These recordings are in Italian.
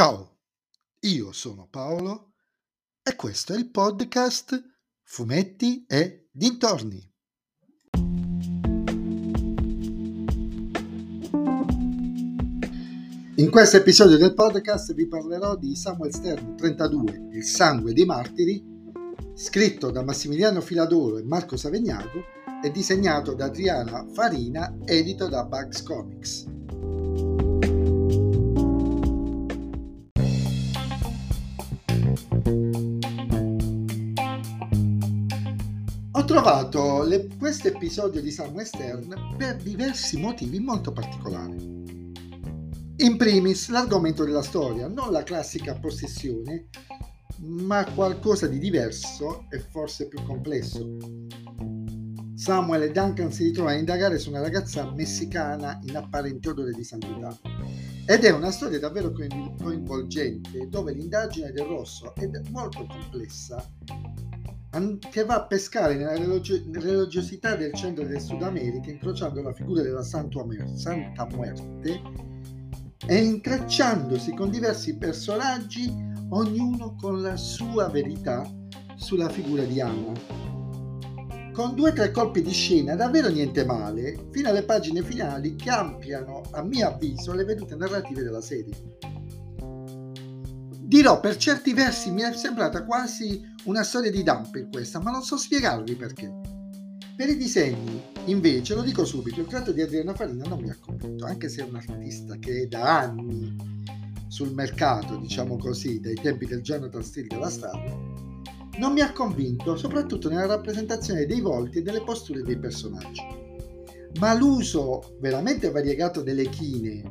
Ciao, io sono Paolo e questo è il podcast Fumetti e Dintorni. In questo episodio del podcast vi parlerò di Samuel Stern 32, Il sangue dei martiri, scritto da Massimiliano Filadoro e Marco Savegnago e disegnato da Adriana Farina, edito da Bugs Comics. Ho trovato questo episodio di Sam Western per diversi motivi molto particolari. In primis l'argomento della storia, non la classica possessione, ma qualcosa di diverso e forse più complesso. Samuel e Duncan si ritrovano a indagare su una ragazza messicana in apparente odore di santità. Ed è una storia davvero coinvolgente, dove l'indagine del rosso è molto complessa che va a pescare nella religiosità del centro del Sud America, incrociando la figura della Santa Muerte e intrecciandosi con diversi personaggi, ognuno con la sua verità sulla figura di Anna. Con due o tre colpi di scena, davvero niente male, fino alle pagine finali che ampliano, a mio avviso, le vedute narrative della serie. Dirò per certi versi mi è sembrata quasi una storia di Dumper questa, ma non so spiegarvi perché. Per i disegni, invece, lo dico subito, il tratto di Adriana Farina non mi ha convinto, anche se è un artista che è da anni sul mercato, diciamo così, dai tempi del Jonathan Steele della strada, non mi ha convinto, soprattutto nella rappresentazione dei volti e delle posture dei personaggi. Ma l'uso veramente variegato delle chine,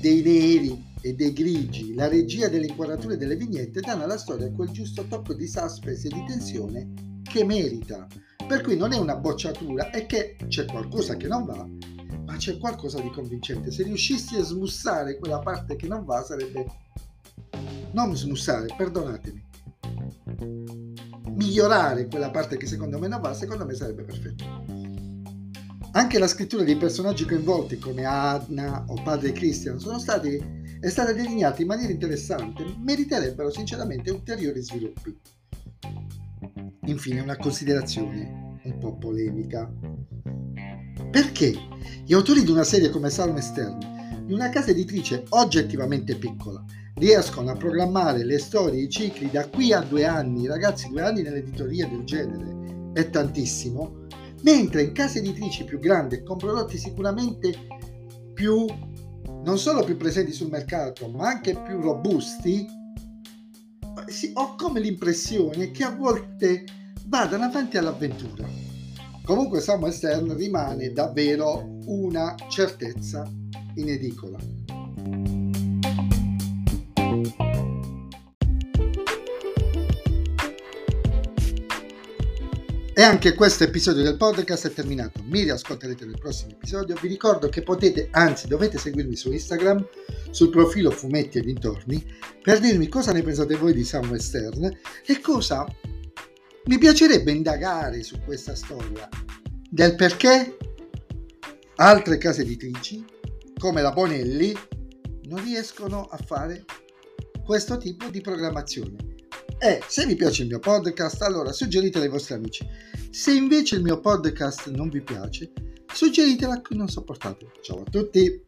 dei neri e dei grigi, la regia delle inquadrature delle vignette danno alla storia quel giusto tocco di suspense e di tensione che merita. Per cui non è una bocciatura, è che c'è qualcosa che non va, ma c'è qualcosa di convincente. Se riuscissi a smussare quella parte che non va sarebbe... Non smussare, perdonatemi. Migliorare quella parte che secondo me non va, secondo me sarebbe perfetto. Anche la scrittura dei personaggi coinvolti come Adna o padre Christian sono stati è stata delineata in maniera interessante, meriterebbero sinceramente ulteriori sviluppi. Infine una considerazione un po' polemica. Perché gli autori di una serie come Salmo Stern, di una casa editrice oggettivamente piccola, riescono a programmare le storie e i cicli da qui a due anni, ragazzi, due anni nell'editoria del genere è tantissimo, mentre in case editrici più grandi con prodotti sicuramente più non solo più presenti sul mercato, ma anche più robusti, ho come l'impressione che a volte vadano avanti all'avventura. Comunque Samuel Stern rimane davvero una certezza in edicola. E anche questo episodio del podcast è terminato. Mi riascolterete nel prossimo episodio. Vi ricordo che potete, anzi dovete seguirmi su Instagram, sul profilo Fumetti e dintorni, per dirmi cosa ne pensate voi di Samuel Stern e cosa mi piacerebbe indagare su questa storia. Del perché altre case editrici, come la Bonelli, non riescono a fare questo tipo di programmazione. E se vi piace il mio podcast, allora suggeritelo ai vostri amici. Se invece il mio podcast non vi piace, suggeritelo a chi non sopportate. Ciao a tutti!